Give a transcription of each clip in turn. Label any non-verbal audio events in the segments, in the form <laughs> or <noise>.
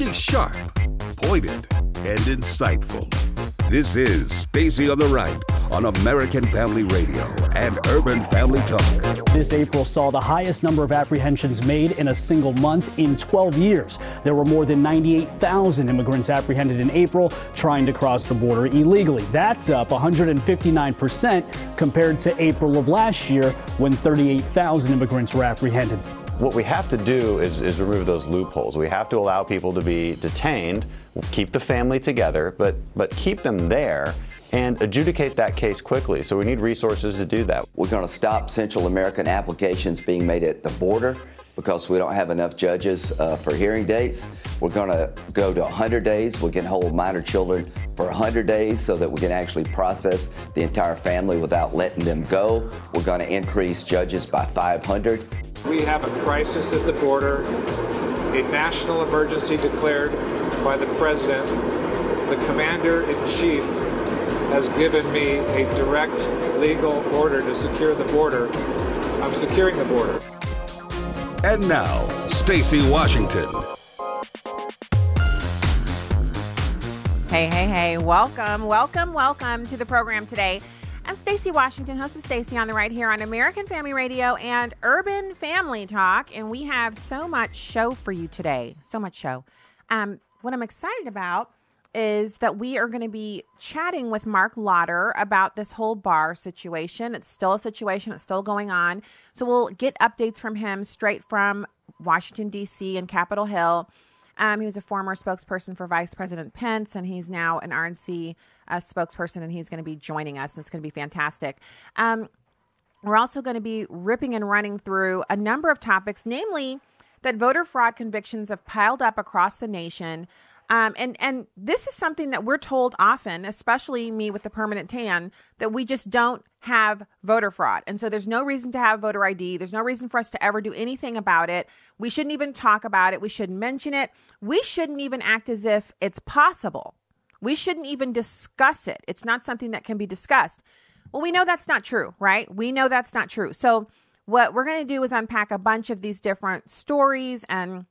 She's sharp, pointed, and insightful. This is Stacy on the Right on American Family Radio and Urban Family Talk. This April saw the highest number of apprehensions made in a single month in 12 years. There were more than 98,000 immigrants apprehended in April trying to cross the border illegally. That's up 159% compared to April of last year when 38,000 immigrants were apprehended. What we have to do is, is remove those loopholes. We have to allow people to be detained, keep the family together, but, but keep them there and adjudicate that case quickly. So we need resources to do that. We're going to stop Central American applications being made at the border because we don't have enough judges uh, for hearing dates. We're going to go to 100 days. We can hold minor children for 100 days so that we can actually process the entire family without letting them go. We're going to increase judges by 500. We have a crisis at the border, a national emergency declared by the president. The commander in chief has given me a direct legal order to secure the border. I'm securing the border. And now, Stacy Washington. Hey, hey, hey. Welcome, welcome, welcome to the program today. I'm Stacy Washington, host of Stacy on the Right here on American Family Radio and Urban Family Talk, and we have so much show for you today. So much show. Um, what I'm excited about is that we are going to be chatting with Marc Lotter about this whole Barr situation. It's still a situation, it's still going on. So we'll get updates from him straight from Washington, D.C. and Capitol Hill. Um, he was a former spokesperson for Vice President Pence, and he's now an RNC uh, spokesperson, and he's going to be joining us. And it's going to be fantastic. Um, we're also going to be ripping and running through a number of topics, namely that voter fraud convictions have piled up across the nation. Um, and and this is something that we're told often, especially me with the permanent tan, that we just don't have voter fraud, and so there's no reason to have voter ID. There's no reason for us to ever do anything about it. We shouldn't even talk about it. We shouldn't mention it. We shouldn't even act as if it's possible. We shouldn't even discuss it. It's not something that can be discussed. Well, we know that's not true, right? We know that's not true. So what we're going to do is unpack a bunch of these different stories and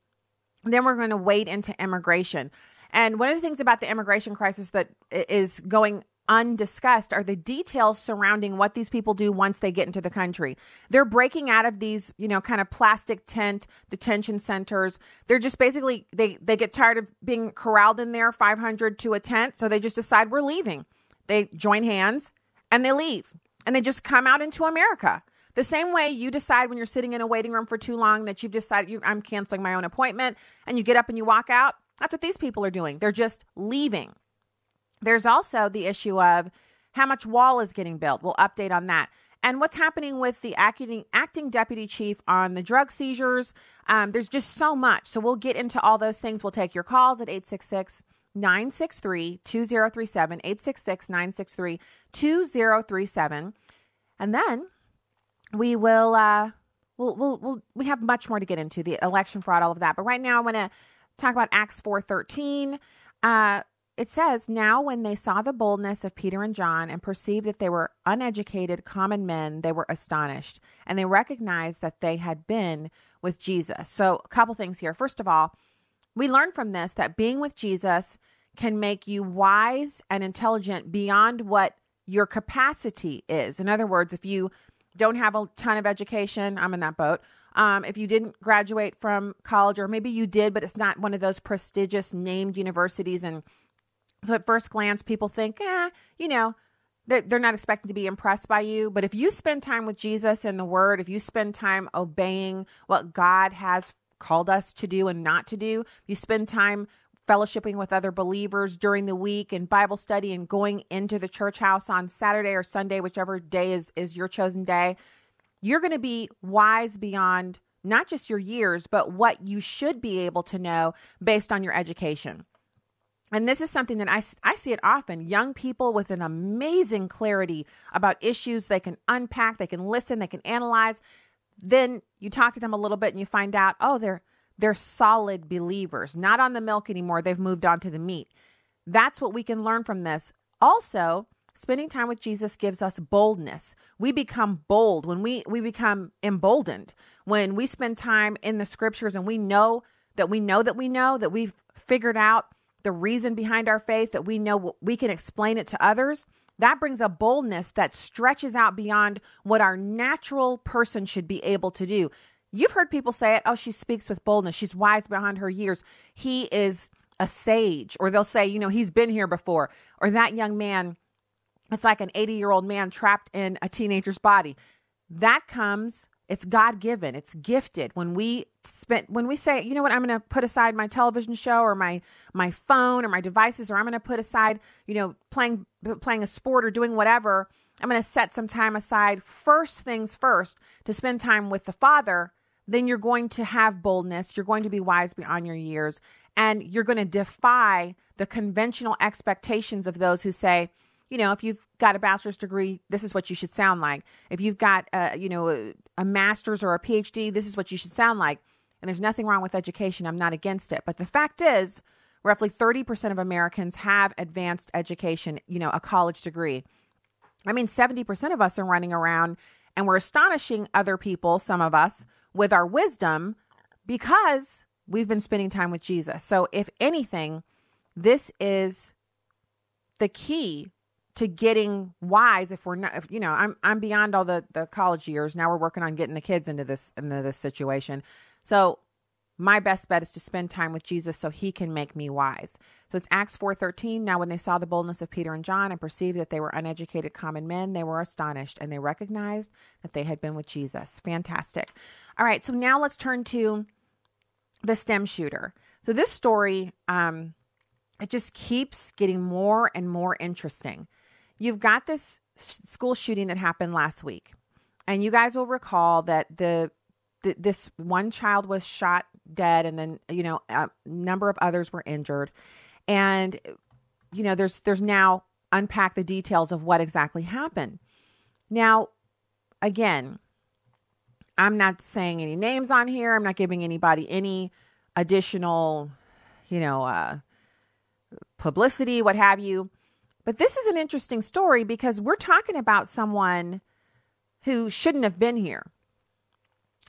then we're going to wade into immigration. And one of the things about the immigration crisis that is going undiscussed are the details surrounding what these people do once they get into the country. They're breaking out of these, you know, kind of plastic tent detention centers. They're just basically they they get tired of being corralled in there 500 to a tent, so they just decide we're leaving. They join hands and they leave. And they just come out into America. The same way you decide when you're sitting in a waiting room for too long that you've decided you, I'm canceling my own appointment and you get up and you walk out. That's what these people are doing. They're just leaving. There's also the issue of how much wall is getting built. We'll update on that. And what's happening with the acting, acting deputy chief on the drug seizures. Um, there's just so much. So we'll get into all those things. We'll take your calls at 866 963 2037, 866 963 2037. And then we will, uh, we'll, we'll, we'll, we have much more to get into the election fraud, all of that. But right now, I want to talk about Acts 4:13. Uh, it says, Now when they saw the boldness of Peter and John and perceived that they were uneducated common men, they were astonished, and they recognized that they had been with Jesus. So, a couple things here. First of all, we learn from this that being with Jesus can make you wise and intelligent beyond what your capacity is. In other words, if you don't have a ton of education, I'm in that boat, um, if you didn't graduate from college, or maybe you did, but it's not one of those prestigious named universities. And so at first glance, people think, eh, you know, they're not expecting to be impressed by you. But if you spend time with Jesus and the Word, if you spend time obeying what God has called us to do and not to do, you spend time fellowshipping with other believers during the week and Bible study and going into the church house on Saturday or Sunday, whichever day is, is your chosen day, you're going to be wise beyond not just your years, but what you should be able to know based on your education. And this is something that I, I see it often. Young people with an amazing clarity about issues they can unpack, they can listen, they can analyze. Then you talk to them a little bit and you find out, oh, they're they're solid believers, not on the milk anymore. They've moved on to the meat. That's what we can learn from this. Also, spending time with Jesus gives us boldness. We become bold when we we become emboldened when we spend time in the scriptures and we know that we know that we know, that we've figured out the reason behind our faith, that we know we can explain it to others, that brings a boldness that stretches out beyond what our natural person should be able to do. You've heard people say it, oh, she speaks with boldness. She's wise beyond her years. He is a sage. Or they'll say, you know, he's been here before. Or that young man, it's like an 80 year old man trapped in a teenager's body. That comes it's God given. It's gifted. When we spend, when we say, you know what, I'm going to put aside my television show or my my phone or my devices, or I'm going to put aside, you know, playing playing a sport or doing whatever. I'm going to set some time aside. First things first, to spend time with the Father. Then you're going to have boldness. You're going to be wise beyond your years, and you're going to defy the conventional expectations of those who say, you know, if you've got a bachelor's degree, this is what you should sound like. If you've got, a, you know, a, a master's or a PhD, this is what you should sound like. And there's nothing wrong with education. I'm not against it. But the fact is, roughly 30% of Americans have advanced education, you know, a college degree. I mean, 70% of us are running around and we're astonishing other people, some of us, with our wisdom because we've been spending time with Jesus. So, if anything, this is the key to getting wise if we're not if you know i'm i'm beyond all the the college years. Now we're working on getting the kids into this into this situation. So my best bet is to spend time with jesus so he can make me wise. So it's acts 4.13 now when they saw the boldness of peter and john and perceived that they were uneducated common men they were astonished and they recognized that they had been with jesus. Fantastic. All right. So now let's turn to the STEM shooter. So this story um it just keeps getting more and more interesting You've got this school shooting that happened last week. And you guys will recall that the, the this one child was shot dead and then, you know, a number of others were injured. And you know, there's there's now unpack the details of what exactly happened. Now, again, I'm not saying any names on here. I'm not giving anybody any additional, you know, uh, publicity, what have you. But this is an interesting story because we're talking about someone who shouldn't have been here.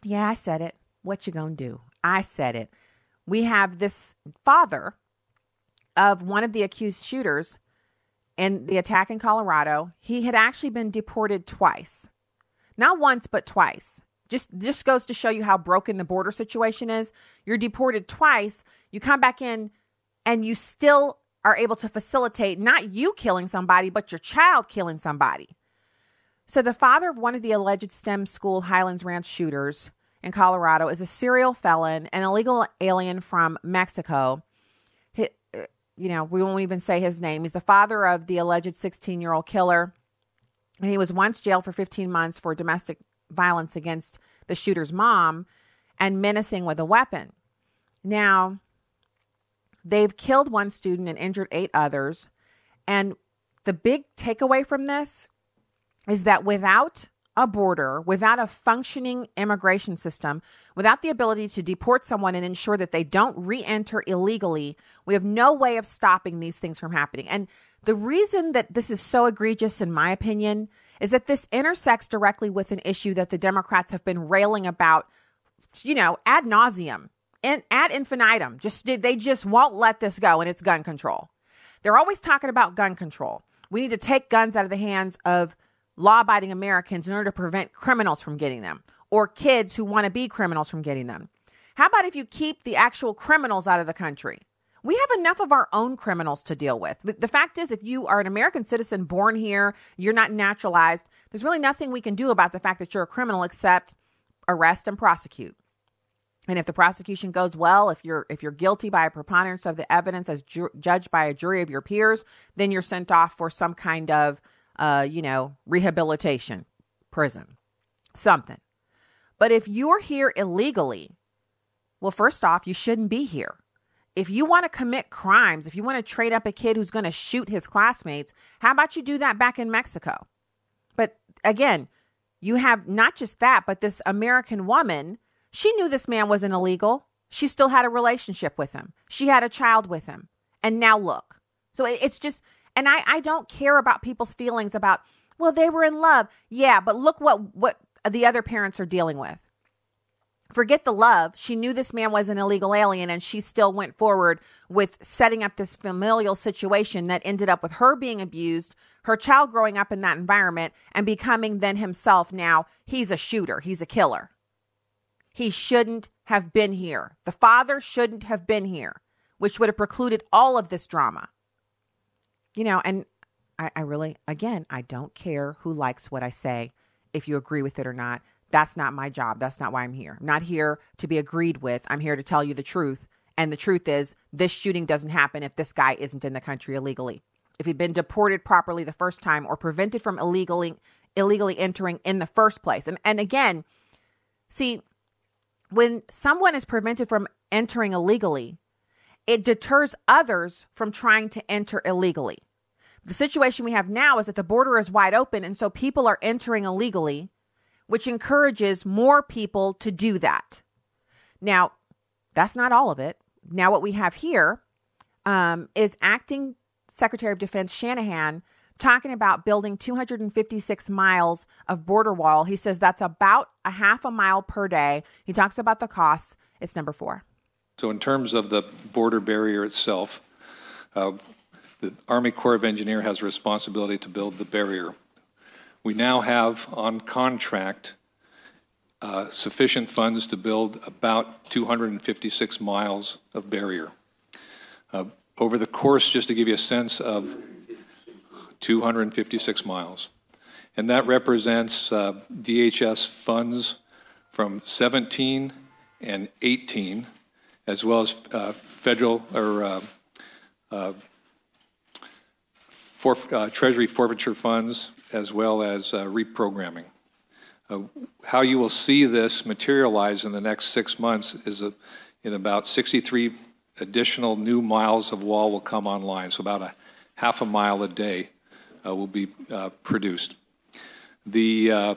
Yeah, I said it. What you going to do? I said it. We have this father of one of the accused shooters in the attack in Colorado. He had actually been deported twice. Not once, but twice. Just just goes to show you how broken the border situation is. You're deported twice, you come back in and you still are able to facilitate not you killing somebody, but your child killing somebody. So, the father of one of the alleged STEM school Highlands Ranch shooters in Colorado is a serial felon, an illegal alien from Mexico. He, uh, you know, we won't even say his name. He's the father of the alleged 16 year old killer. And he was once jailed for 15 months for domestic violence against the shooter's mom and menacing with a weapon. Now, They've killed one student and injured eight others. And the big takeaway from this is that without a border, without a functioning immigration system, without the ability to deport someone and ensure that they don't re enter illegally, we have no way of stopping these things from happening. And the reason that this is so egregious, in my opinion, is that this intersects directly with an issue that the Democrats have been railing about, you know, ad nauseum and ad infinitum. Just they just won't let this go, and it's gun control. They're always talking about gun control. We need to take guns out of the hands of law-abiding Americans in order to prevent criminals from getting them, or kids who want to be criminals from getting them. How about if you keep the actual criminals out of the country? We have enough of our own criminals to deal with. The fact is, if you are an American citizen born here, you're not naturalized, there's really nothing we can do about the fact that you're a criminal except arrest and prosecute. And if the prosecution goes well, if you're if you're guilty by a preponderance of the evidence as ju- judged by a jury of your peers, then you're sent off for some kind of uh, you know, rehabilitation, prison, something. But if you're here illegally, well, first off, you shouldn't be here. If you want to commit crimes, if you want to trade up a kid who's going to shoot his classmates, how about you do that back in Mexico? But again, you have not just that, but this American woman she knew this man wasn't illegal. She still had a relationship with him. She had a child with him. And now look. So it's just, and I, I don't care about people's feelings about, well, they were in love. Yeah, but look what, what the other parents are dealing with. Forget the love. She knew this man was an illegal alien and she still went forward with setting up this familial situation that ended up with her being abused, her child growing up in that environment, and becoming then himself now he's a shooter, he's a killer. He shouldn't have been here. The father shouldn't have been here, which would have precluded all of this drama. You know, and I, I really, again, I don't care who likes what I say, if you agree with it or not. That's not my job. That's not why I'm here. I'm not here to be agreed with. I'm here to tell you the truth. And the truth is, this shooting doesn't happen if this guy isn't in the country illegally. If he'd been deported properly the first time or prevented from illegally illegally entering in the first place. And and again, see, when someone is prevented from entering illegally, it deters others from trying to enter illegally. The situation we have now is that the border is wide open, and so people are entering illegally which encourages more people to do that. Now, that's not all of it. Now, what we have here um, is acting Secretary of Defense Shanahan talking about building 256 miles of border wall. He says that's about a half a mile per day. He talks about the costs. It's number four. So, in terms of the border barrier itself, uh, the Army Corps of Engineer has a responsibility to build the barrier. We now have on contract uh, sufficient funds to build about 256 miles of barrier. Uh, over the course, just to give you a sense of 256 miles. And that represents uh, DHS funds from 17 and 18, as well as uh, federal or uh, uh, for, Treasury forfeiture funds as well as uh, reprogramming. Uh, how you will see this materialize in the next six months is a, in about 63 additional new miles of wall will come online, so about a half a mile a day uh, will be uh, produced. The uh,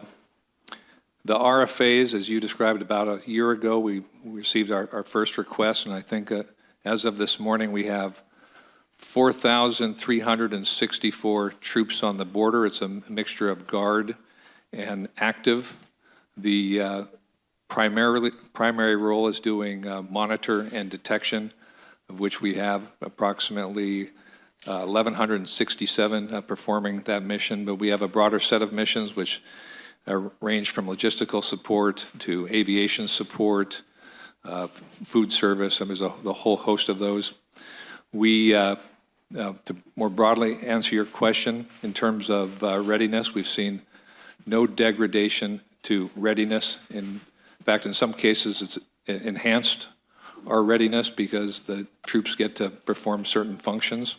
the RFAs, as you described about a year ago, we received our, first request, and I think uh, as of this morning, we have 4,364 troops on the border. It's a mixture of guard and active. The uh, primarily, primary role is doing uh, monitor and detection, of which we have approximately uh, 1,167 uh, performing that mission. But we have a broader set of missions which uh, range from logistical support to aviation support, uh, food service. I mean, there's a, the whole host of those. We uh, to more broadly answer your question, in terms of readiness, we've seen no degradation to readiness. In fact, in some cases, it's enhanced our readiness because the troops get to perform certain functions.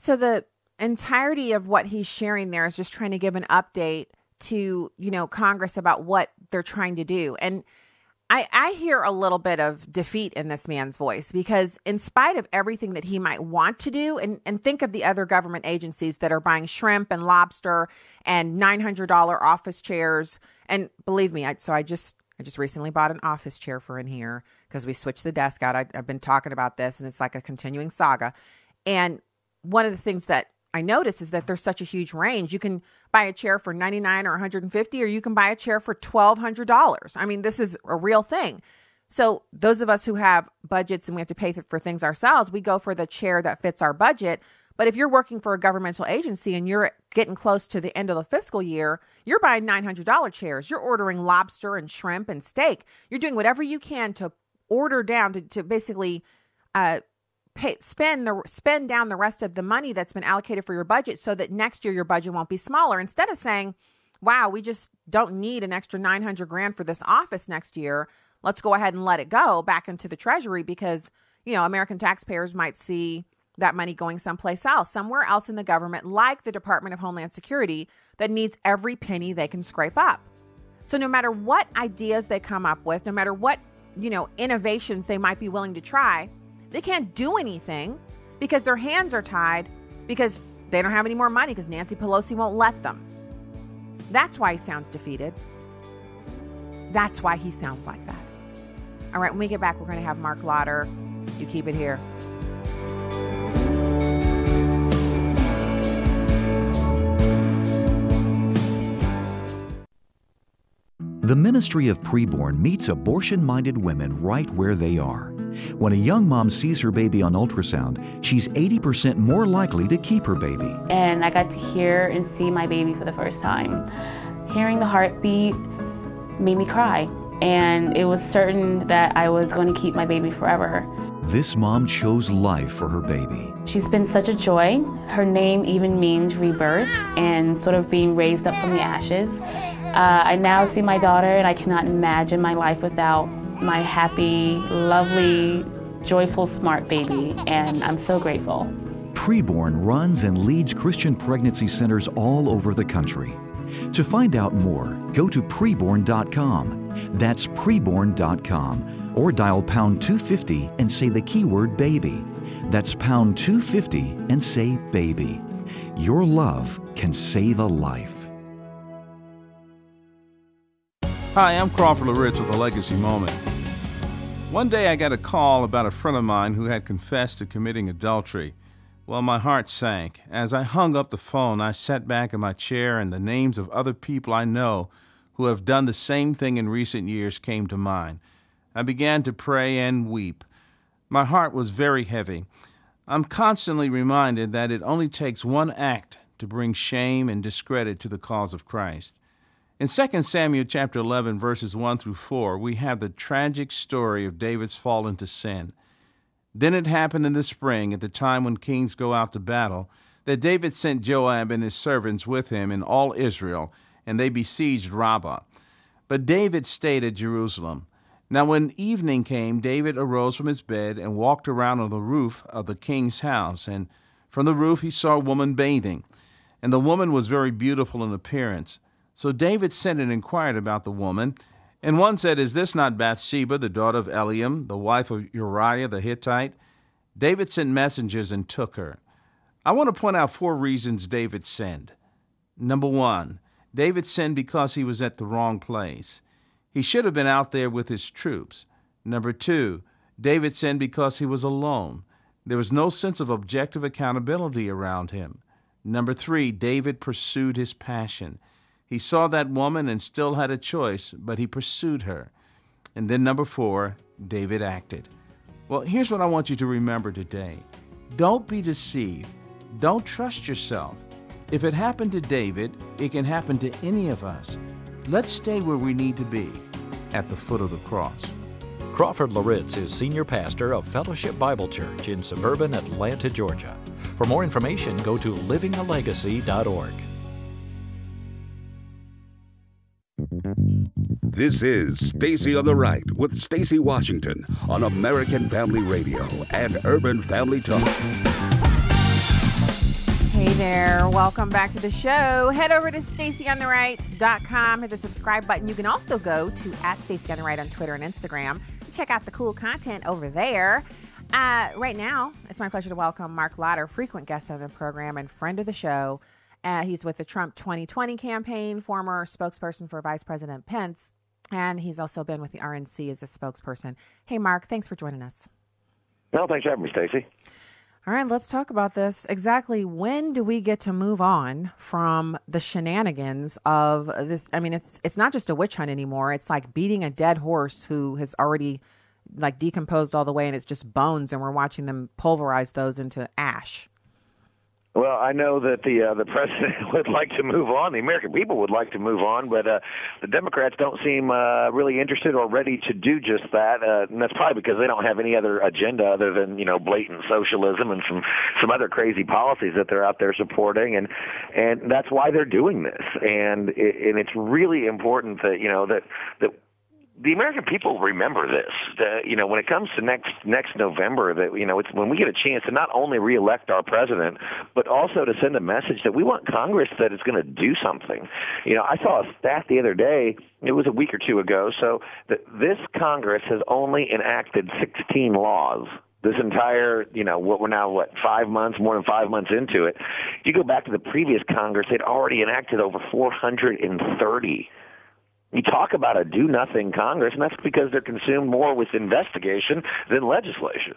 So the entirety of what he's sharing there is just trying to give an update to, you know, Congress about what they're trying to do. And I, I hear a little bit of defeat in this man's voice because, in spite of everything that he might want to do, and, and think of the other government agencies that are buying shrimp and lobster and $900 office chairs. And believe me, I, so I just I just recently bought an office chair for in here because we switched the desk out. I, I've been talking about this, and it's like a continuing saga. And one of the things that I notice is that there's such a huge range. You can buy a chair for 99 or 150 or you can buy a chair for $1200. I mean, this is a real thing. So, those of us who have budgets and we have to pay for things ourselves, we go for the chair that fits our budget. But if you're working for a governmental agency and you're getting close to the end of the fiscal year, you're buying $900 chairs. You're ordering lobster and shrimp and steak. You're doing whatever you can to order down to, to basically uh, pay, spend the spend down the rest of the money that's been allocated for your budget so that next year your budget won't be smaller. Instead of saying wow we just don't need an extra 900 grand for this office next year let's go ahead and let it go back into the treasury because you know american taxpayers might see that money going someplace else somewhere else in the government like the department of homeland security that needs every penny they can scrape up. So no matter what ideas they come up with no matter what you know innovations they might be willing to try they can't do anything because their hands are tied because they don't have any more money because Nancy Pelosi won't let them. That's why he sounds defeated. That's why he sounds like that. All right, when we get back, we're going to have Marc Lotter. You keep it here. The Ministry of Preborn meets abortion minded women right where they are. When a young mom sees her baby on ultrasound, she's 80% more likely to keep her baby. And I got to hear and see my baby for the first time. Hearing the heartbeat made me cry, and it was certain that I was going to keep my baby forever. This mom chose life for her baby. She's been such a joy. Her name even means rebirth and sort of being raised up from the ashes. Uh, I now see my daughter, and I cannot imagine my life without my happy, lovely, joyful, smart baby, and I'm so grateful. Preborn runs and leads Christian pregnancy centers all over the country. To find out more, go to preborn.com. That's preborn.com or dial pound 250 and say the keyword baby. That's pound 250 and say baby. Your love can save a life. Hi, I'm Crawford Loritts with a legacy moment. One day I got a call about a friend of mine who had confessed to committing adultery. Well, my heart sank. As I hung up the phone, I sat back in my chair and the names of other people I know who have done the same thing in recent years came to mind. I began to pray and weep. My heart was very heavy. I'm constantly reminded that it only takes one act to bring shame and discredit to the cause of Christ. In 2 Samuel chapter 11 verses 1 through 4, we have the tragic story of David's fall into sin. Then it happened in the spring, at the time when kings go out to battle, that David sent Joab and his servants with him and all Israel, and they besieged Rabbah. But David stayed at Jerusalem. Now, when evening came, David arose from his bed and walked around on the roof of the king's house. And from the roof he saw a woman bathing. And the woman was very beautiful in appearance. So David sent and inquired about the woman. And one said, Is this not Bathsheba, the daughter of Eliam, the wife of Uriah the Hittite? David sent messengers and took her. I want to point out four reasons David sinned. Number one, David sinned because he was at the wrong place. He should have been out there with his troops. Number two, David sinned because he was alone. There was no sense of objective accountability around him. Number three, David pursued his passion. He saw that woman and still had a choice, but he pursued her. And then, number four, David acted. Well, here's what I want you to remember today don't be deceived, don't trust yourself. If it happened to David, it can happen to any of us. Let's stay where we need to be at the foot of the cross. Crawford Loritts is senior pastor of Fellowship Bible Church in suburban Atlanta, Georgia. For more information, go to livingalegacy.org. This is Stacy on the Right with Stacy Washington on American Family Radio and Urban Family Talk. Hey there, welcome back to the show. Head over to stacyontheright.com, hit the subscribe button. You can also go to at Stacy on the Right on Twitter and Instagram check out the cool content over there. Uh, right now, it's my pleasure to welcome Marc Lotter, frequent guest on the program and friend of the show. Uh, he's with the Trump 2020 campaign, former spokesperson for Vice President Pence, and he's also been with the RNC as a spokesperson. Hey, Marc, thanks for joining us. No, thanks for having me, Stacy. All right, let's talk about this. Exactly when do we get to move on from the shenanigans of this? I mean, it's it's not just a witch hunt anymore. It's like beating a dead horse who has already like decomposed all the way and it's just bones and we're watching them pulverize those into ash. Well, I know that the uh, the <laughs> president would like to move on. The American people would like to move on, but uh, the Democrats don't seem uh, really interested or ready to do just that. Uh, and that's probably because they don't have any other agenda other than you know blatant socialism and some some other crazy policies that they're out there supporting, and and that's why they're doing this. And it, and it's really important that you know that that the American people remember this. The, you know, when it comes to next next November, that you know, it's when we get a chance to not only reelect our president, but also to send a message that we want Congress that is going to do something. You know, I saw a stat the other day. It was a week or two ago. So that this Congress has only enacted 16 laws this entire, you know, what we're now, what, five months, more than five months into it. If you go back to the previous Congress, they'd already enacted over 430 you talk about a do nothing Congress, and that's because they're consumed more with investigation than legislation.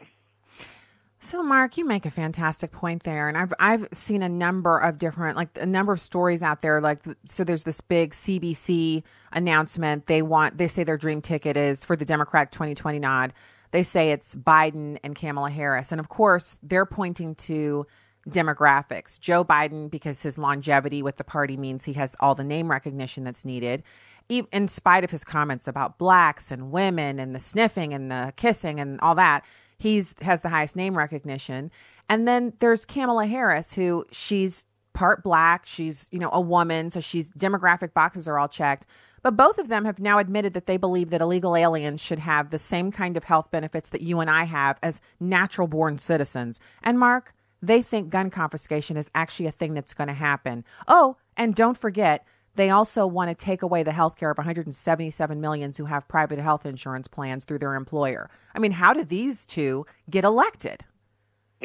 So, Marc, you make a fantastic point there, and I've I've seen a number of different, like a number of stories out there. Like, so there's this big CBC announcement. They want, they say their dream ticket is for the Democratic 2020 nod. They say it's Biden and Kamala Harris, and of course, they're pointing to demographics. Joe Biden, because his longevity with the party means he has all the name recognition that's needed, in spite of his comments about blacks and women and the sniffing and the kissing and all that he's has the highest name recognition. And then there's Kamala Harris, who she's part black, she's, you know, a woman, so she's demographic boxes are all checked. But both of them have now admitted that they believe that illegal aliens should have the same kind of health benefits that you and I have as natural born citizens. And Marc, they think gun confiscation is actually a thing that's going to happen. Oh, and don't forget, they also want to take away the health care of 177 millions who have private health insurance plans through their employer. I mean, how do these two get elected?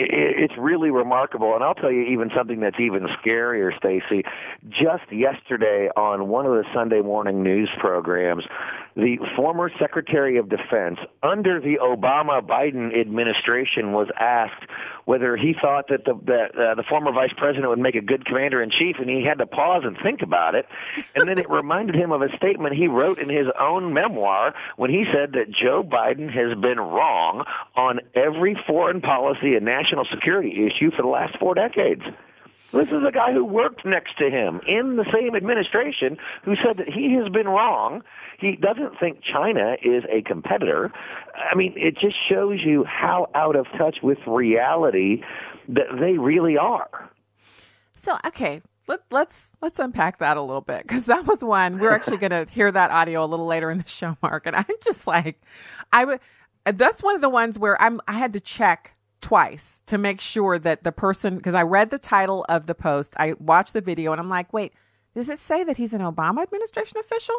It's really remarkable, and I'll tell you even something that's even scarier, Stacy. Just yesterday on one of the Sunday morning news programs, the former Secretary of Defense under the Obama Biden administration was asked whether he thought that the that, uh, the former vice president would make a good commander in chief, and he had to pause and think about it. And then it <laughs> reminded him of a statement he wrote in his own memoir when he said that Joe Biden has been wrong on every foreign policy and national security issue for the last four decades. This is a guy who worked next to him in the same administration who said that he has been wrong. He doesn't think China is a competitor. I mean, it just shows you how out of touch with reality that they really are. So, okay, let, let's let's unpack that a little bit because that was one we're actually going <laughs> to hear that audio a little later in the show, Marc. And I'm just like, I would. That's one of the ones where I'm. I had to check twice to make sure that the person, because I read the title of the post, I watched the video, and I'm like, wait, does it say that he's an Obama administration official?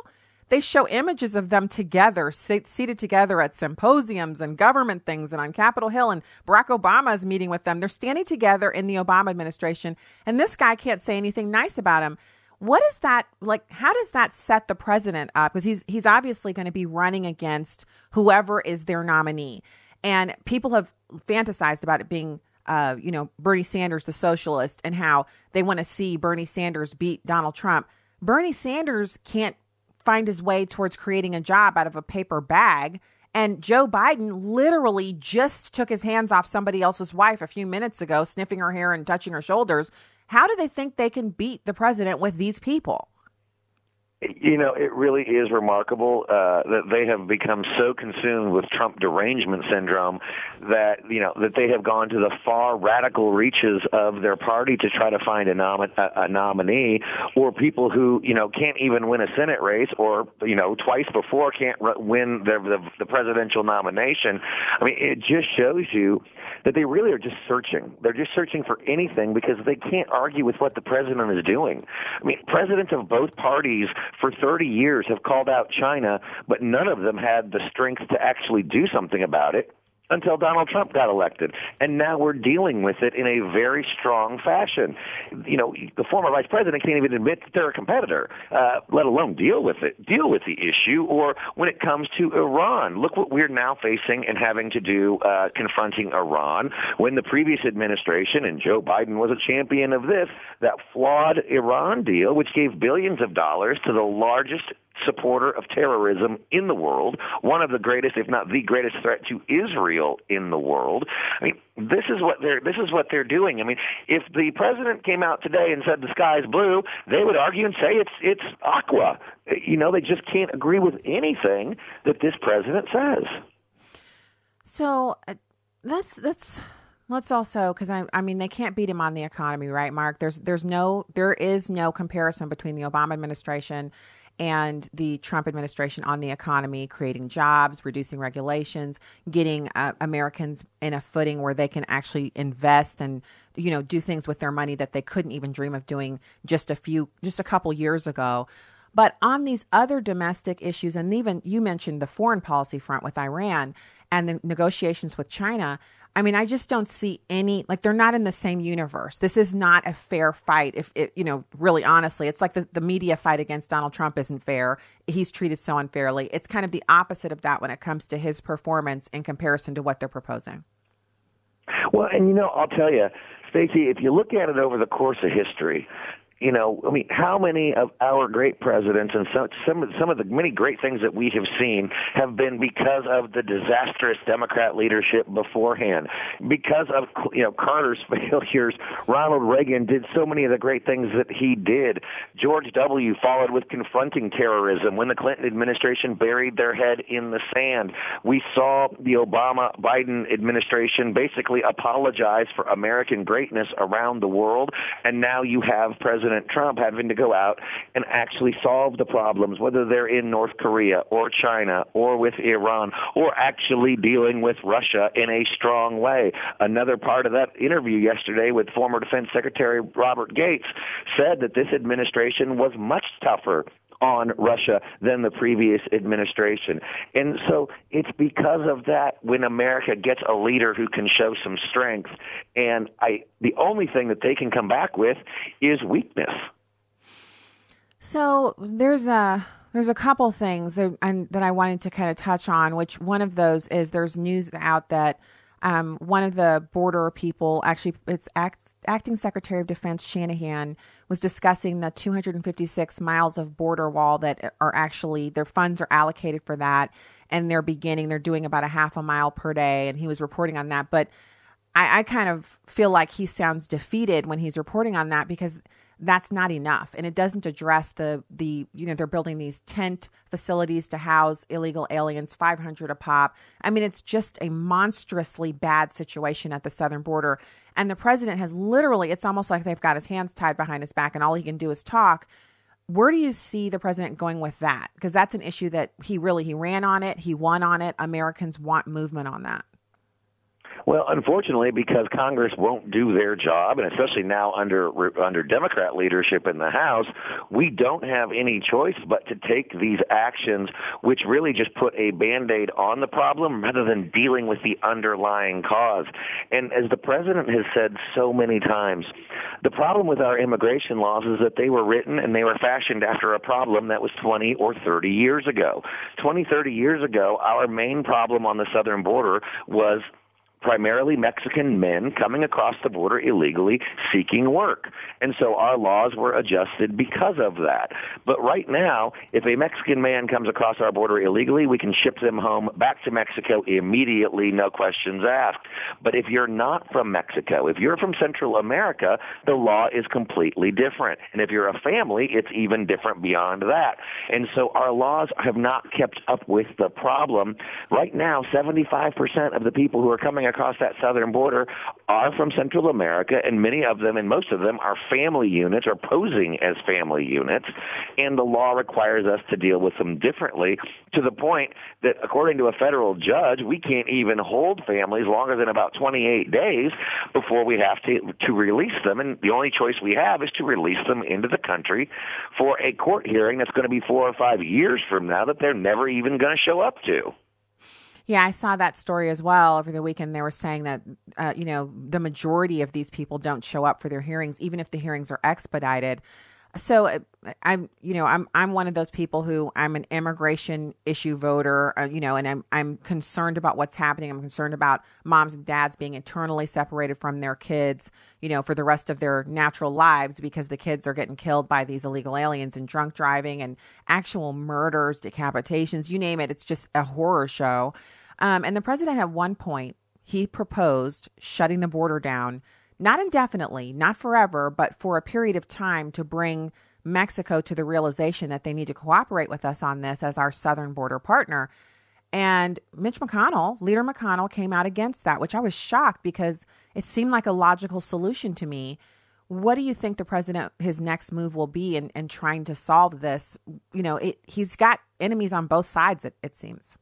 They show images of them together, seated together at symposiums and government things and on Capitol Hill, and Barack Obama is meeting with them. They're standing together in the Obama administration, and this guy can't say anything nice about him. What is that like? How does that set the president up? Because he's he's obviously going to be running against whoever is their nominee. And people have fantasized about it being, uh, you know, Bernie Sanders, the socialist, and how they want to see Bernie Sanders beat Donald Trump. Bernie Sanders can't find his way towards creating a job out of a paper bag. And Joe Biden literally just took his hands off somebody else's wife a few minutes ago, sniffing her hair and touching her shoulders. How do they think they can beat the president with these people? You know, it really is remarkable uh, that they have become so consumed with Trump derangement syndrome that you know that they have gone to the far radical reaches of their party to try to find a, nom- a, nominee, or people who you know can't even win a Senate race, or you know twice before can't win the, the the presidential nomination. I mean, it just shows you that they really are just searching. They're just searching for anything because they can't argue with what the president is doing. I mean, presidents of both parties for 30 years have called out China, but none of them had the strength to actually do something about it until Donald Trump got elected. And now we're dealing with it in a very strong fashion. You know, the former vice president can't even admit that they're a competitor, uh, let alone deal with it, deal with the issue. Or when it comes to Iran, look what we're now facing and having to do uh, confronting Iran. When the previous administration, and Joe Biden was a champion of this, that flawed Iran deal, which gave billions of dollars to the largest supporter of terrorism in the world, one of the greatest, if not the greatest threat to Israel in the world. I mean, this is what they're this is what they're doing. I mean, if the president came out today and said the sky is blue, they would argue and say it's it's aqua. You know, they just can't agree with anything that this president says. So uh, that's that's let's also because I, I mean they can't beat him on the economy right mark there's there's no there is no comparison between the obama administration and the Trump administration on the economy, creating jobs, reducing regulations, getting uh, Americans in a footing where they can actually invest and you know do things with their money that they couldn't even dream of doing just a few just a couple years ago. But on these other domestic issues, and even you mentioned the foreign policy front with Iran and the negotiations with China, I mean, I just don't see any like they're not in the same universe. This is not a fair fight. If it, you know, really honestly, it's like the, the media fight against Donald Trump isn't fair. He's treated so unfairly. It's kind of the opposite of that when it comes to his performance in comparison to what they're proposing. Well, and you know, I'll tell you, Stacy, if you look at it over the course of history, you know, I mean, how many of our great presidents and some some some of the many great things that we have seen have been because of the disastrous Democrat leadership beforehand, because of you know Carter's <laughs> failures. Ronald Reagan did so many of the great things that he did. George W. followed with confronting terrorism when the Clinton administration buried their head in the sand. We saw the Obama Biden administration basically apologize for American greatness around the world, and now you have President President Trump having to go out and actually solve the problems, whether they're in North Korea or China or with Iran or actually dealing with Russia in a strong way. Another part of that interview yesterday with former Defense Secretary Robert Gates said that this administration was much tougher on Russia than the previous administration. And so it's because of that when America gets a leader who can show some strength. And I, the only thing that they can come back with is weakness. So there's a there's a couple things that, and, that I wanted to kind of touch on. Which one of those is there's news out that um, one of the border people, actually, it's act, acting Secretary of Defense Shanahan, was discussing the 256 miles of border wall that are actually their funds are allocated for that, and they're beginning. They're doing about a half a mile per day, and he was reporting on that. But I, I kind of feel like he sounds defeated when he's reporting on that because that's not enough. And it doesn't address the the you know they're building these tent facilities to house illegal aliens 500 a pop. I mean it's just a monstrously bad situation at the southern border. And the president has literally it's almost like they've got his hands tied behind his back and all he can do is talk. Where do you see the president going with that? Because that's an issue that he really he ran on it. He won on it. Americans want movement on that well, unfortunately, because Congress won't do their job, and especially now under under Democrat leadership in the House, we don't have any choice but to take these actions, which really just put a band-aid on the problem rather than dealing with the underlying cause. And as the president has said so many times, the problem with our immigration laws is that they were written and they were fashioned after a problem that was 20 or 30 years ago. 20, 30 years ago, our main problem on the southern border was primarily Mexican men coming across the border illegally seeking work. And so our laws were adjusted because of that. But right now, if a Mexican man comes across our border illegally, we can ship them home back to Mexico immediately, no questions asked. But if you're not from Mexico, if you're from Central America, the law is completely different. And if you're a family, it's even different beyond that. And so our laws have not kept up with the problem. Right now, 75% of the people who are coming across that southern border are from Central America, and many of them, and most of them, are family units or posing as family units. And the law requires us to deal with them differently to the point that, according to a federal judge, we can't even hold families longer than about 28 days before we have to, to release them. And the only choice we have is to release them into the country for a court hearing that's going to be four or five years from now that they're never even going to show up to. Yeah, I saw that story as well over the weekend. They were saying that, uh, you know, the majority of these people don't show up for their hearings, even if the hearings are expedited. So uh, I'm, you know, I'm I'm one of those people who I'm an immigration issue voter, uh, you know, and I'm I'm concerned about what's happening. I'm concerned about moms and dads being internally separated from their kids, you know, for the rest of their natural lives because the kids are getting killed by these illegal aliens and drunk driving and actual murders, decapitations, you name it. It's just a horror show. Um, and the president at one point he proposed shutting the border down, not indefinitely, not forever, but for a period of time to bring Mexico to the realization that they need to cooperate with us on this as our southern border partner. And Mitch McConnell, Leader McConnell, came out against that, which I was shocked because it seemed like a logical solution to me. What do you think the president, his next move will be in, in trying to solve this? You know, it, he's got enemies on both sides, it, it seems.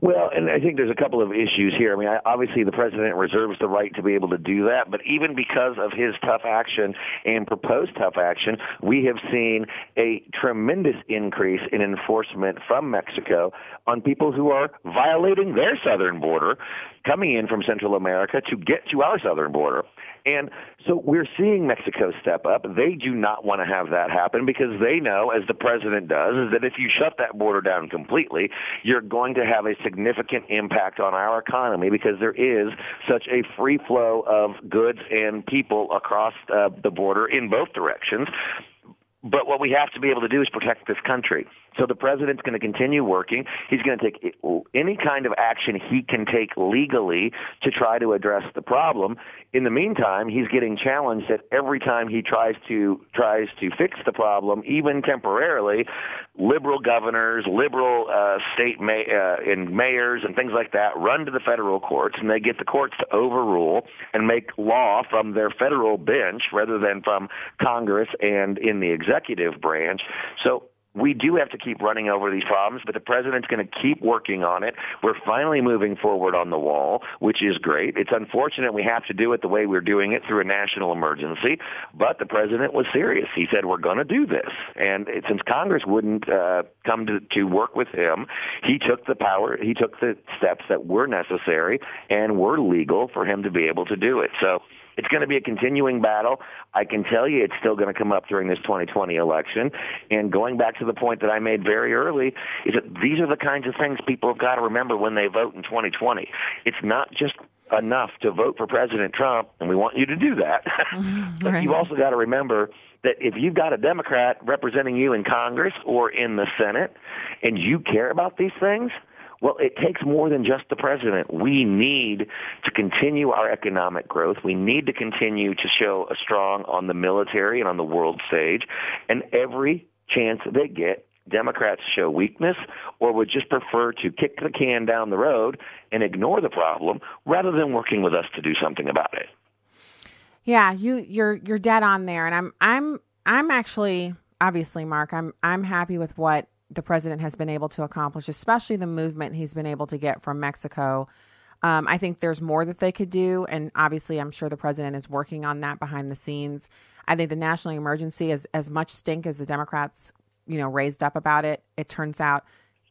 Well, and I think there's a couple of issues here. I mean, obviously the president reserves the right to be able to do that, but even because of his tough action and proposed tough action, we have seen a tremendous increase in enforcement from Mexico on people who are violating their southern border, coming in from Central America to get to our southern border. And so we're seeing Mexico step up. They do not want to have that happen because they know, as the president does, is that if you shut that border down completely, you're going to have a significant impact on our economy because there is such a free flow of goods and people across uh, the border in both directions. But what we have to be able to do is protect this country. So the president's going to continue working. He's going to take any kind of action he can take legally to try to address the problem. In the meantime, he's getting challenged that every time he tries to tries to fix the problem, even temporarily, liberal governors, liberal uh, state may, uh, and mayors and things like that run to the federal courts and they get the courts to overrule and make law from their federal bench rather than from Congress and in the executive branch. So we do have to keep running over these problems, but the president's going to keep working on it. We're finally moving forward on the wall, which is great. It's unfortunate we have to do it the way we're doing it through a national emergency, but the president was serious. He said, we're going to do this. And since Congress wouldn't uh, come to, to work with him, he took the power, he took the steps that were necessary and were legal for him to be able to do it. So it's going to be a continuing battle. I can tell you it's still going to come up during this 2020 election. And going back to the point that I made very early, is that these are the kinds of things people have got to remember when they vote in 2020. It's not just enough to vote for President Trump, and we want you to do that. <laughs> but right. you've also got to remember that if you've got a Democrat representing you in Congress or in the Senate, and you care about these things, well, it takes more than just the president. We need to continue our economic growth. We need to continue to show a strong on the military and on the world stage. And every chance they get, Democrats show weakness or would just prefer to kick the can down the road and ignore the problem rather than working with us to do something about it. Yeah, you you're you're dead on there and I'm I'm I'm actually obviously Marc, I'm I'm happy with what the president has been able to accomplish, especially the movement he's been able to get from Mexico. Um, I think there's more that they could do, and obviously, I'm sure the president is working on that behind the scenes. I think the national emergency is as much stink as the Democrats, you know, raised up about it. It turns out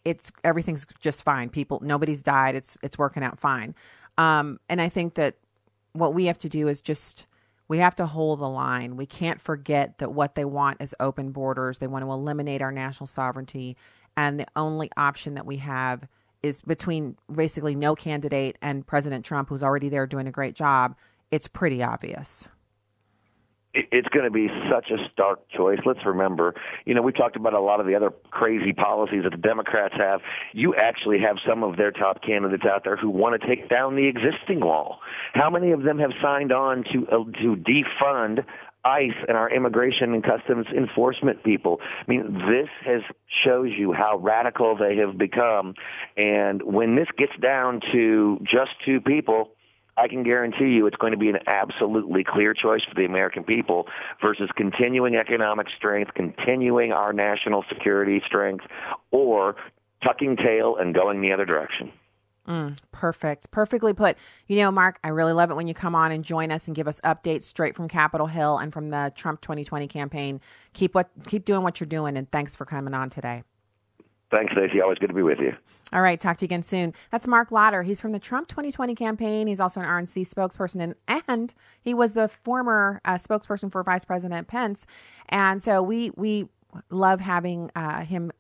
it's everything's just fine. People, nobody's died. It's it's working out fine. Um, and I think that what we have to do is just we have to hold the line. We can't forget that what they want is open borders. They want to eliminate our national sovereignty. And the only option that we have is between basically no candidate and President Trump, who's already there doing a great job. It's pretty obvious it's going to be such a stark choice. Let's remember, you know, we talked about a lot of the other crazy policies that the Democrats have. You actually have some of their top candidates out there who want to take down the existing wall. How many of them have signed on to uh, to defund ICE and our immigration and customs enforcement people. I mean, this has shows you how radical they have become. And when this gets down to just two people, I can guarantee you it's going to be an absolutely clear choice for the American people versus continuing economic strength, continuing our national security strength, or tucking tail and going the other direction. Mm, perfect. Perfectly put. You know, Marc, I really love it when you come on and join us and give us updates straight from Capitol Hill and from the Trump 2020 campaign. Keep what keep doing what you're doing and thanks for coming on today. Thanks, Stacy. Always good to be with you. All right, talk to you again soon. That's Marc Lotter. He's from the Trump 2020 campaign. He's also an RNC spokesperson, and, and he was the former uh, spokesperson for Vice President Pence. And so we we love having uh, him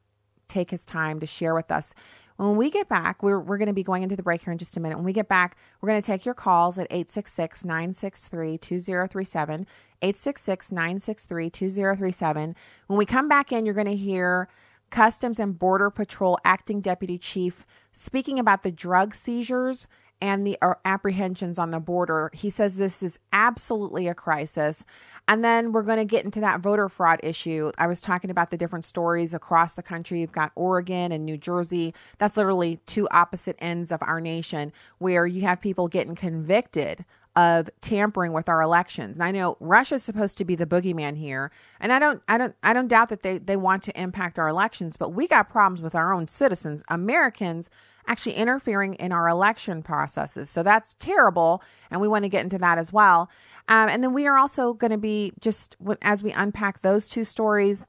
take his time to share with us. When we get back, we're, we're going to be going into the break here in just a minute. When we get back, we're going to take your calls at 866 963 2037. 866 963 2037. When we come back in, you're going to hear Customs and Border Patrol acting deputy chief speaking about the drug seizures and the uh, apprehensions on the border. He says this is absolutely a crisis. And then we're going to get into that voter fraud issue. I was talking about the different stories across the country. You've got Oregon and New Jersey. That's literally two opposite ends of our nation where you have people getting convicted of tampering with our elections. And I know Russia's supposed to be the boogeyman here, and I don't I don't I don't doubt that they they want to impact our elections, but we got problems with our own citizens, Americans actually interfering in our election processes. So that's terrible, and we want to get into that as well. Um, and then we are also going to be just as we unpack those two stories.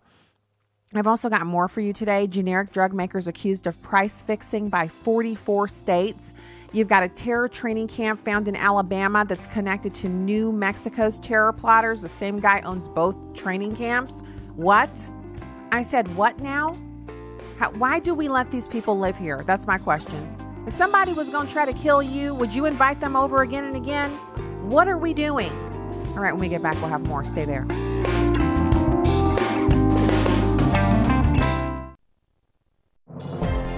I've also got more for you today. Generic drug makers accused of price fixing by 44 states. You've got a terror training camp found in Alabama that's connected to New Mexico's terror plotters. The same guy owns both training camps. What? I said, what now? How, why do we let these people live here? That's my question. If somebody was going to try to kill you, would you invite them over again and again? What are we doing? All right, when we get back, we'll have more. Stay there.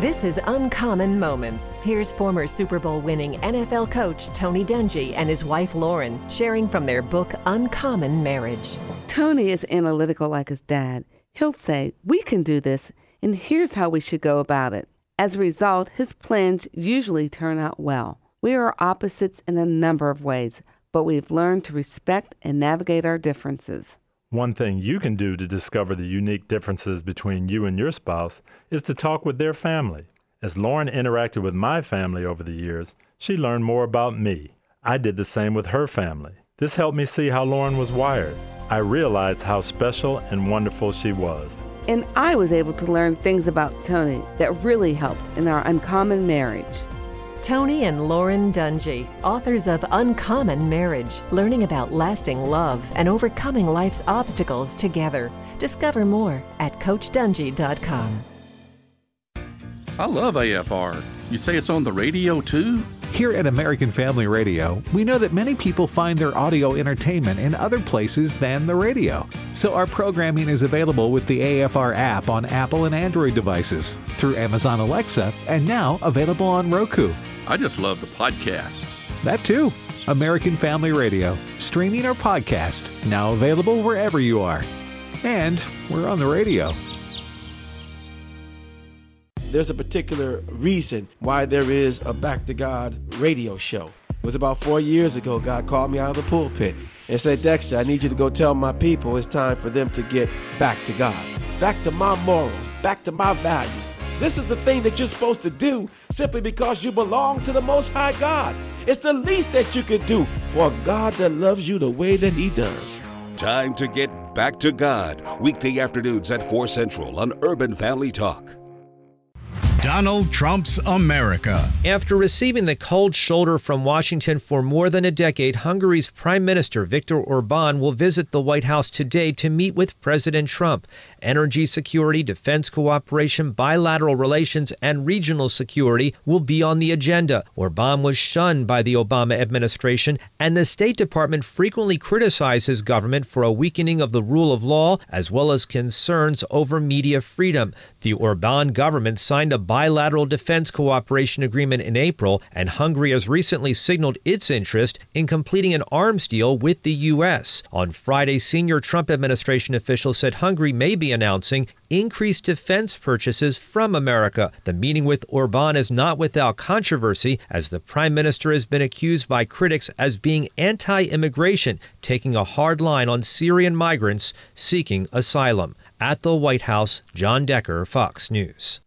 This is Uncommon Moments. Here's former Super Bowl winning NFL coach Tony Dungy and his wife Lauren sharing from their book Uncommon Marriage. Tony is analytical like his dad. He'll say, We can do this, and here's how we should go about it. As a result, his plans usually turn out well. We are opposites in a number of ways, but we've learned to respect and navigate our differences. One thing you can do to discover the unique differences between you and your spouse is to talk with their family. As Lauren interacted with my family over the years, she learned more about me. I did the same with her family. This helped me see how Lauren was wired. I realized how special and wonderful she was. And I was able to learn things about Tony that really helped in our uncommon marriage. Tony and Lauren Dungy, authors of Uncommon Marriage, learning about lasting love and overcoming life's obstacles together. Discover more at CoachDungy.com. I love AFR. You say it's on the radio too? Here at American Family Radio, we know that many people find their audio entertainment in other places than the radio. So our programming is available with the AFR app on Apple and Android devices, through Amazon Alexa, and now available on Roku. I just love the podcasts. That too. American Family Radio, streaming or podcast, now available wherever you are. And we're on the radio. There's a particular reason why there is a Back to God radio show. It was about four years ago, God called me out of the pulpit and said, Dexter, I need you to go tell my people it's time for them to get back to God, back to my morals, back to my values. This is the thing that you're supposed to do simply because you belong to the Most High God. It's the least that you could do for a God that loves you the way that He does. Time to get back to God. Weekday afternoons at 4 Central on Urban Family Talk. Donald Trump's America. After receiving the cold shoulder from Washington for more than a decade, Hungary's Prime Minister Viktor Orban will visit the White House today to meet with President Trump. Energy security, defense cooperation, bilateral relations, and regional security will be on the agenda. Orban was shunned by the Obama administration, and the State Department frequently criticized his government for a weakening of the rule of law as well as concerns over media freedom. The Orban government signed a bilateral defense cooperation agreement in April, and Hungary has recently signaled its interest in completing an arms deal with the U.S. On Friday, senior Trump administration officials said Hungary may be announcing increased defense purchases from America. The meeting with Orban is not without controversy, as the prime minister has been accused by critics as being anti immigration, taking a hard line on Syrian migrants seeking asylum. At the White House, John Decker, Fox News.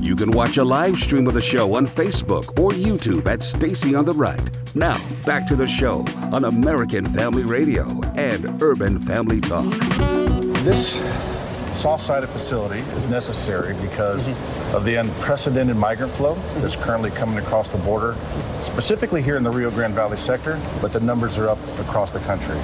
You can watch a live stream of the show on Facebook or YouTube at Stacy on the Right. Now, back to the show on American Family Radio and Urban Family Talk. This soft-sided facility is necessary because mm-hmm. of the unprecedented migrant flow that's currently coming across the border, specifically here in the Rio Grande Valley sector, but the numbers are up across the country.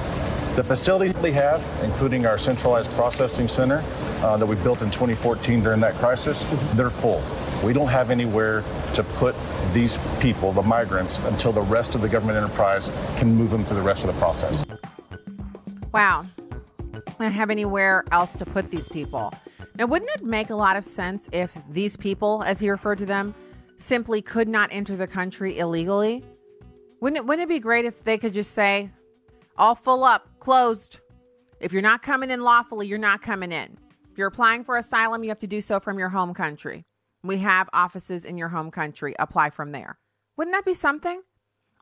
The facilities we have, including our centralized processing center uh, that we built in 2014 during that crisis, they're full. We don't have anywhere to put these people, the migrants, until the rest of the government enterprise can move them through the rest of the process. Wow. I don't have anywhere else to put these people. Now, wouldn't it make a lot of sense if these people, as he referred to them, simply could not enter the country illegally? Wouldn't it, wouldn't it be great if they could just say, all full up, closed. If you're not coming in lawfully, you're not coming in. If you're applying for asylum, you have to do so from your home country. We have offices in your home country. Apply from there. Wouldn't that be something?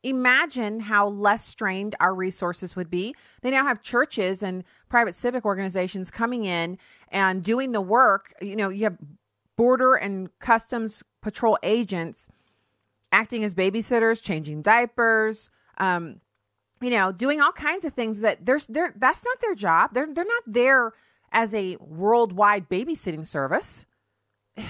Imagine how less strained our resources would be. They now have churches and private civic organizations coming in and doing the work. You know, you have border and customs patrol agents acting as babysitters, changing diapers, um, you know, doing all kinds of things that there's there that's not their job. They're they're not there as a worldwide babysitting service. <sighs>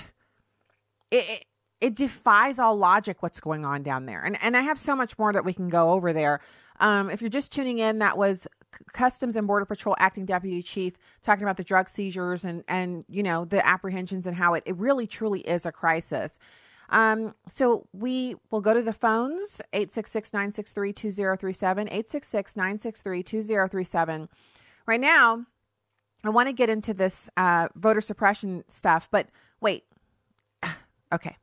It, it, it defies all logic what's going on down there. And and I have so much more that we can go over there. Um, if you're just tuning in, that was Customs and Border Patrol acting deputy chief talking about the drug seizures and and you know the apprehensions and how it, it really truly is a crisis. Um, so we will go to the phones 866 963 2037, 866 963 2037. Right now, I want to get into this uh, voter suppression stuff, but wait. <sighs> Okay.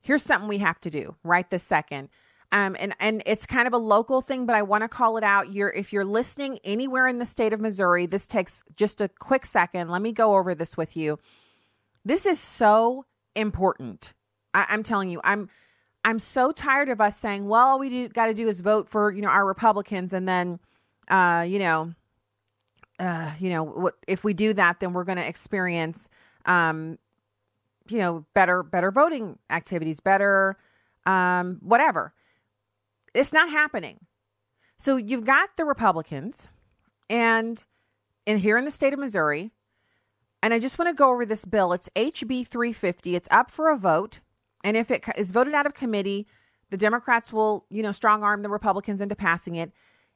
Here's something we have to do right this second. Um, and and it's kind of a local thing, but I want to call it out. You're if you're listening anywhere in the state of Missouri, this takes just a quick second. Let me go over this with you. This is so important. I, I'm telling you, I'm I'm so tired of us saying, well, all we do got to do is vote for you know our Republicans, and then uh, you know uh, you know, what if we do that, then we're going to experience, um, you know, better better voting activities, better um, whatever. It's not happening. So you've got the Republicans, and in here in the state of Missouri, and I just want to go over this bill. It's HB 350. It's up for a vote, and if it is voted out of committee, the Democrats will, you know, strong arm the Republicans into passing it.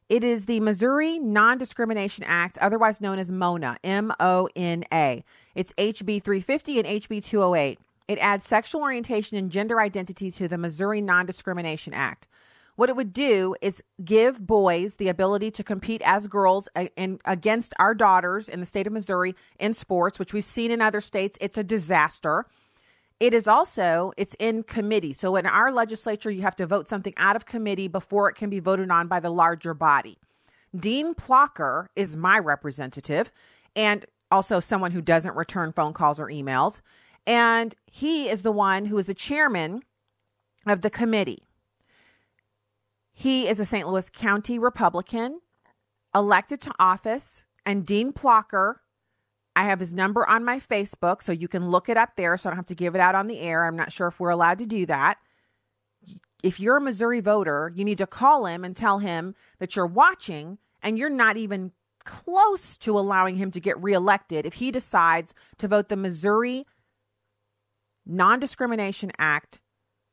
It is the Missouri Non Discrimination Act, otherwise known as MONA, M O N A. It's HB 350 and HB 208. It adds sexual orientation and gender identity to the Missouri Non Discrimination Act. What it would do is give boys the ability to compete as girls in, against our daughters in the state of Missouri in sports, which we've seen in other states. It's a disaster. It is also it's in committee. So in our legislature you have to vote something out of committee before it can be voted on by the larger body. Dean Plocher is my representative and also someone who doesn't return phone calls or emails. And he is the one who is the chairman of the committee. He is a St. Louis County Republican elected to office, and Dean Plocher I have his number on my Facebook, so you can look it up there so I don't have to give it out on the air. I'm not sure if we're allowed to do that. If you're a Missouri voter, you need to call him and tell him that you're watching and you're not even close to allowing him to get reelected if he decides to vote the Missouri Non Discrimination Act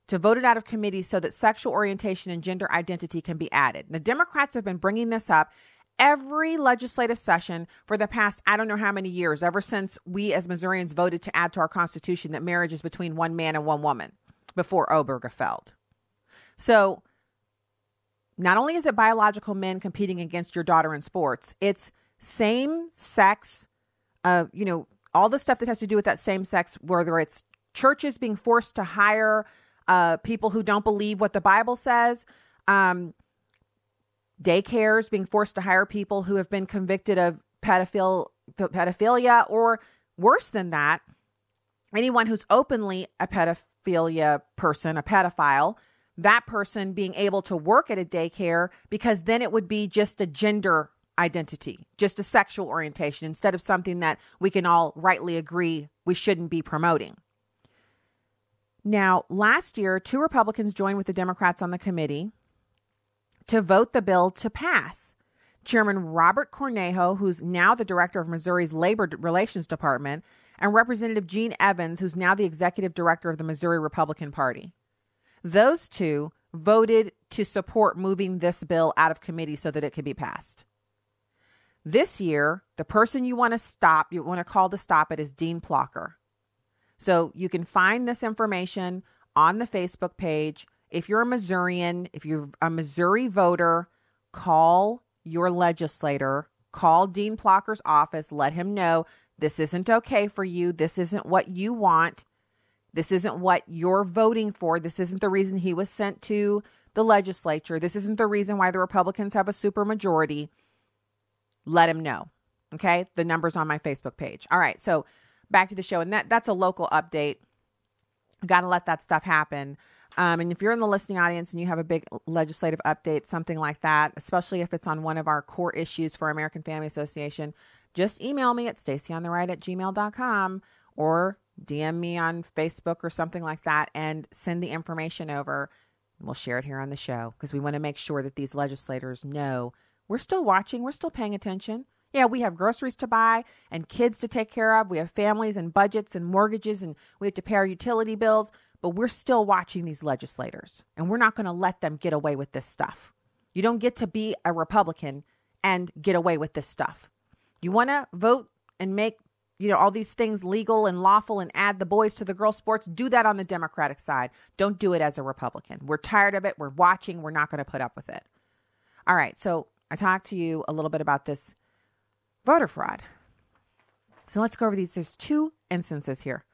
to vote it out of committee so that sexual orientation and gender identity can be added. The Democrats have been bringing this up every legislative session for the past, I don't know how many years, ever since we as Missourians voted to add to our Constitution that marriage is between one man and one woman before Obergefell. So, not only is it biological men competing against your daughter in sports, it's same sex, uh, you know, all the stuff that has to do with that same sex, whether it's churches being forced to hire uh, people who don't believe what the Bible says, um, daycares being forced to hire people who have been convicted of pedophilia or worse than that, anyone who's openly a pedophilia person, a pedophile, that person being able to work at a daycare because then it would be just a gender identity, just a sexual orientation instead of something that we can all rightly agree we shouldn't be promoting. Now, last year, two Republicans joined with the Democrats on the committee to vote the bill to pass. Chairman Robert Cornejo, who's now the director of Missouri's Labor Relations Department, and Representative Jean Evans, who's now the executive director of the Missouri Republican Party. Those two voted to support moving this bill out of committee so that it could be passed. This year, the person you want to stop, you want to call to stop it is Dean Plocher. So you can find this information on the Facebook page if you're a Missourian, if you're a Missouri voter, call your legislator, call Dean Plocher's office, let him know this isn't okay for you. This isn't what you want. This isn't what you're voting for. This isn't the reason he was sent to the legislature. This isn't the reason why the Republicans have a supermajority. Let him know. Okay? The number's on my Facebook page. All right. So back to the show. And that that's a local update. Got to let that stuff happen. Um, and if you're in the listening audience and you have a big legislative update, something like that, especially if it's on one of our core issues for American Family Association, just email me at stacyontheright at gmail.com or DM me on Facebook or something like that and send the information over. We'll share it here on the show because we want to make sure that these legislators know we're still watching, we're still paying attention. Yeah, we have groceries to buy and kids to take care of. We have families and budgets and mortgages, and we have to pay our utility bills but we're still watching these legislators and we're not going to let them get away with this stuff. You don't get to be a Republican and get away with this stuff. You want to vote and make you know, all these things legal and lawful and add the boys to the girl sports. Do that on the Democratic side. Don't do it as a Republican. We're tired of it. We're watching. We're not going to put up with it. All right. So I talked to you a little bit about this voter fraud. So let's go over these. There's two instances here.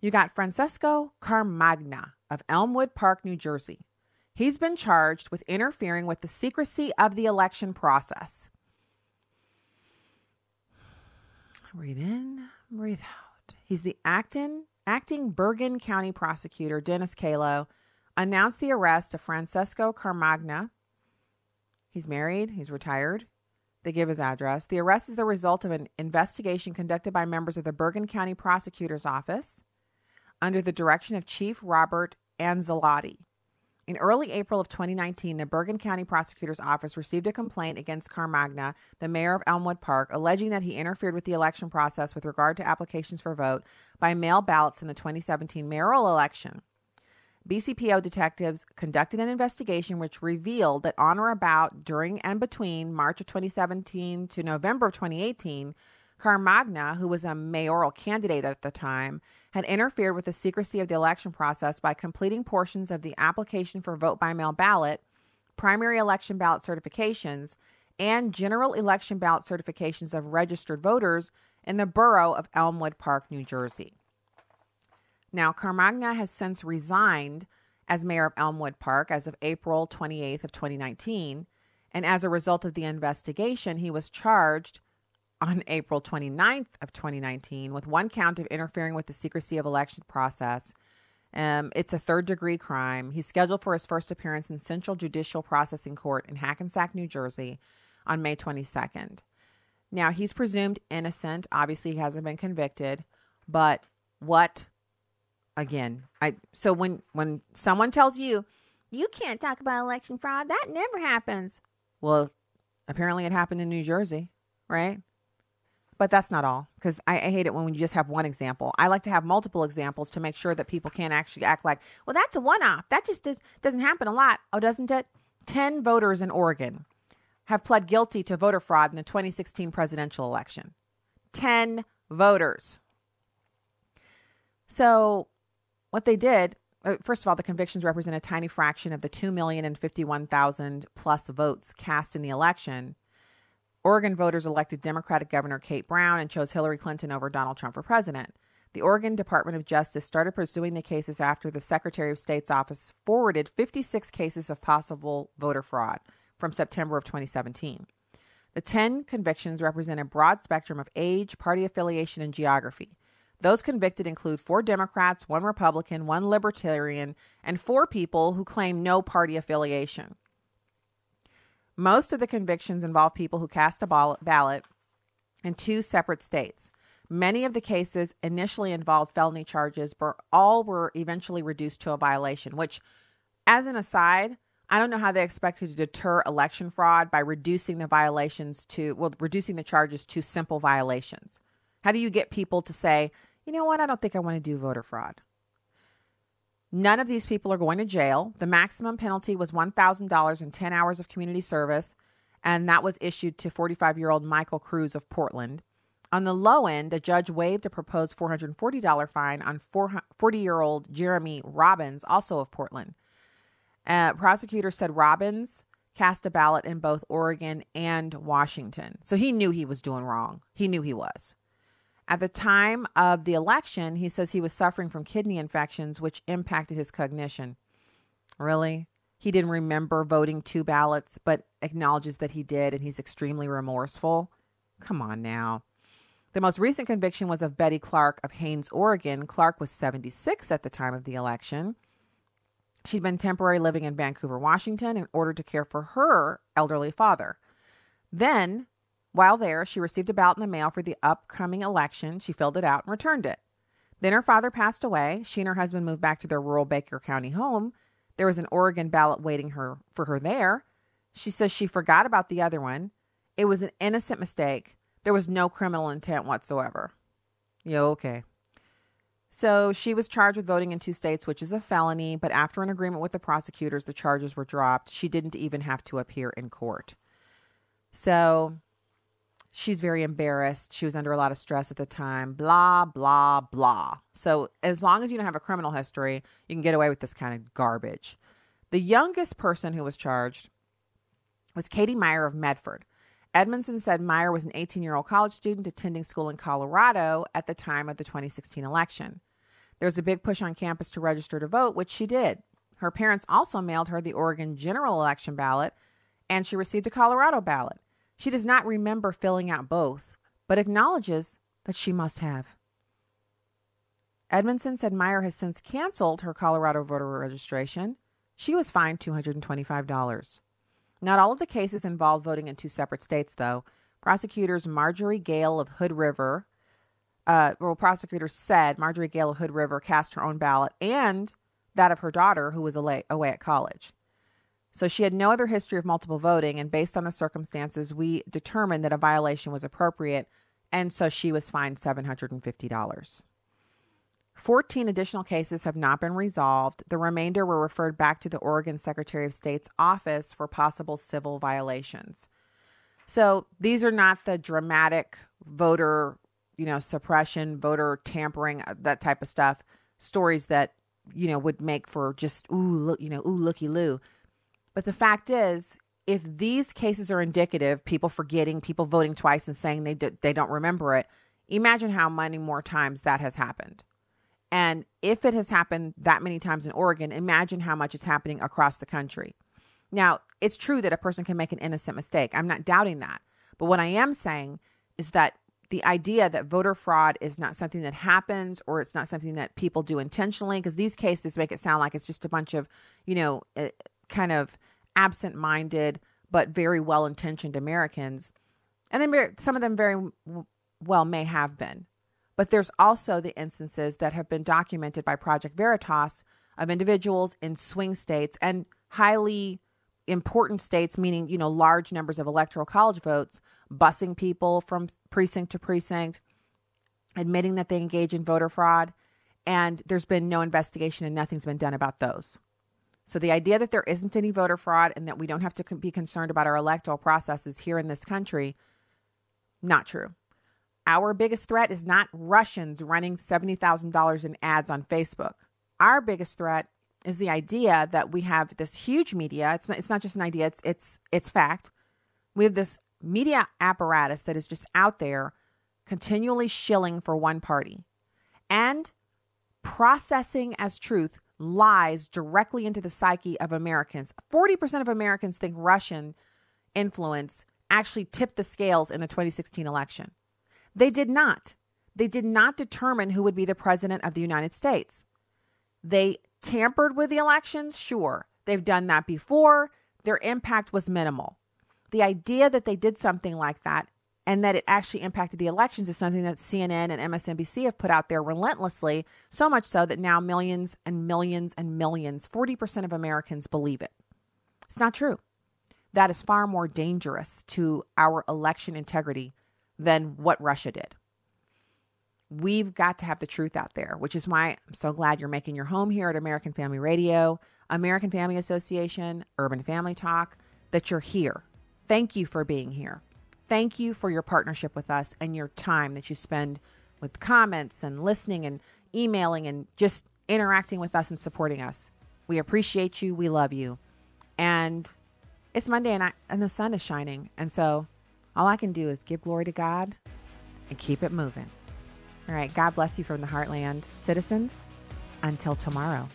You got Francesco Caramagna of Elmwood Park, New Jersey. He's been charged with interfering with the secrecy of the election process. Read in, read out. He's the acting, acting Bergen County prosecutor, Dennis Calo, announced the arrest of Francesco Caramagna. He's married, he's retired. They give his address. The arrest is the result of an investigation conducted by members of the Bergen County Prosecutor's Office under the direction of Chief Robert Anzilotti. In early April of 2019, the Bergen County Prosecutor's Office received a complaint against Caramagna, the mayor of Elmwood Park, alleging that he interfered with the election process with regard to applications for vote by mail ballots in the 2017 mayoral election. BCPO detectives conducted an investigation which revealed that on or about during and between March of 2017 to November of 2018, Caramagna, who was a mayoral candidate at the time, had interfered with the secrecy of the election process by completing portions of the application for vote by mail ballot, primary election ballot certifications, and general election ballot certifications of registered voters in the borough of Elmwood Park, New Jersey. Now, Caramagna has since resigned as mayor of Elmwood Park as of April 28th of 2019, and as a result of the investigation, he was charged on <laughs> April 29th of 2019 with one count of interfering with the secrecy of election process. Um, it's a third degree crime. He's scheduled for his first appearance in Central Judicial Processing Court in Hackensack, New Jersey on May 22nd. Now, he's presumed innocent. Obviously, he hasn't been convicted, but what again, I so when when someone tells you you can't talk about election fraud, that never happens. Well, apparently it happened in New Jersey, right? But that's not all, because I, I, hate it when we just have one example. I like to have multiple examples to make sure that people can't actually act like, well, that's a one off. That just does, doesn't happen a lot. Oh, doesn't it? 10 voters in Oregon have pled guilty to voter fraud in the 2016 presidential election. 10 voters. So, what they did, uh, first of all, the convictions represent a tiny fraction of the 2,051,000 plus votes cast in the election Oregon voters elected Democratic Governor Kate Brown and chose Hillary Clinton over Donald Trump for president. The Oregon Department of Justice started pursuing the cases after the Secretary of State's office forwarded 56 cases of possible voter fraud from September of 2017. The 10 convictions represent a broad spectrum of age, party affiliation, and geography. Those convicted include four Democrats, one Republican, one Libertarian, and four people who claim no party affiliation. Most of the convictions involve people who cast a ballot in two separate states. Many of the cases initially involved felony charges, but all were eventually reduced to a violation, which, as an aside, I don't know how they expected to deter election fraud by reducing the violations to, well, reducing the charges to simple violations. How do you get people to say, you know what, I don't think I want to do voter fraud? None of these people are going to jail. The maximum penalty was $1,000 and 10 hours of community service, and that was issued to 45 year old Michael Cruz of Portland. On the low end, a judge waived a proposed $440 fine on 40 year old Jeremy Robbins, also of Portland. Uh, prosecutors said Robbins cast a ballot in both Oregon and Washington. So he knew he was doing wrong. He knew he was. At the time of the election, he says he was suffering from kidney infections, which impacted his cognition. Really? He didn't remember voting two ballots, but acknowledges that he did, and he's extremely remorseful. Come on now. The most recent conviction was of Betty Clark of Haines, Oregon. Clark was 76 at the time of the election. She'd been temporarily living in Vancouver, Washington, in order to care for her elderly father. Then while there, she received a ballot in the mail for the upcoming election. She filled it out and returned it. Then her father passed away. She and her husband moved back to their rural Baker County home. There was an Oregon ballot waiting her for her there. She says she forgot about the other one. It was an innocent mistake. There was no criminal intent whatsoever. Yeah, okay. So she was charged with voting in two states, which is a felony, but after an agreement with the prosecutors, the charges were dropped. She didn't even have to appear in court. So she's very embarrassed. She was under a lot of stress at the time. Blah, blah, blah. So, as long as you don't have a criminal history, you can get away with this kind of garbage. The youngest person who was charged was Katie Meyer of Medford. Edmunson said Meyer was an 18 year old college student attending school in Colorado at the time of the 2016 election. There was a big push on campus to register to vote, which she did. Her parents also mailed her the Oregon general election ballot, and she received a Colorado ballot. She does not remember filling out both, but acknowledges that she must have. Edmunson said Meyer has since canceled her Colorado voter registration. She was fined $225. Not all of the cases involved voting in two separate states, though. Prosecutors Marjorie Gale of Hood River, uh, well, prosecutors said Marjorie Gale of Hood River cast her own ballot and that of her daughter, who was away, away at college. So she had no other history of multiple voting, and based on the circumstances, we determined that a violation was appropriate, and so she was fined $750. 14 additional cases have not been resolved. The remainder were referred back to the Oregon Secretary of State's office for possible civil violations. So these are not the dramatic voter, you know, suppression, voter tampering, uh, that type of stuff, stories that, you know, would make for just, ooh, look, you know, ooh, looky loo. But the fact is, if these cases are indicative, people forgetting, people voting twice and saying they, do, they don't remember it, imagine how many more times that has happened. And if it has happened that many times in Oregon, imagine how much is happening across the country. Now, it's true that a person can make an innocent mistake. I'm not doubting that. But what I am saying is that the idea that voter fraud is not something that happens or it's not something that people do intentionally, because these cases make it sound like it's just a bunch of, you know, uh, kind of absent minded but very well intentioned Americans. And then some of them very well may have been. But there's also the instances that have been documented by Project Veritas of individuals in swing states and highly important states, meaning, you know, large numbers of electoral college votes, busing people from precinct to precinct, admitting that they engage in voter fraud. And there's been no investigation and nothing's been done about those. So the idea that there isn't any voter fraud and that we don't have to be concerned about our electoral processes here in this country, not true. Our biggest threat is not Russians running $70,000 in ads on Facebook. Our biggest threat is the idea that we have this huge media. It's not, it's not just an idea, it's, it's, it's fact. We have this media apparatus that is just out there continually shilling for one party and processing as truth lies directly into the psyche of Americans. 40% of Americans think Russian influence actually tipped the scales in the 2016 election. They did not. They did not determine who would be the president of the United States. They tampered with the elections, sure. They've done that before. Their impact was minimal. The idea that they did something like that and that it actually impacted the elections is something that CNN and MSNBC have put out there relentlessly, so much so that now millions and millions and millions, 40% of Americans believe it. It's not true. That is far more dangerous to our election integrity than what Russia did. We've got to have the truth out there, which is why I'm so glad you're making your home here at American Family Radio, American Family Association, Urban Family Talk, that you're here. Thank you for being here. Thank you for your partnership with us and your time that you spend with comments and listening and emailing and just interacting with us and supporting us. We appreciate you. We love you. And it's Monday and, I, and the sun is shining. And so all I can do is give glory to God and keep it moving. All right. God bless you from the heartland. Citizens, until tomorrow.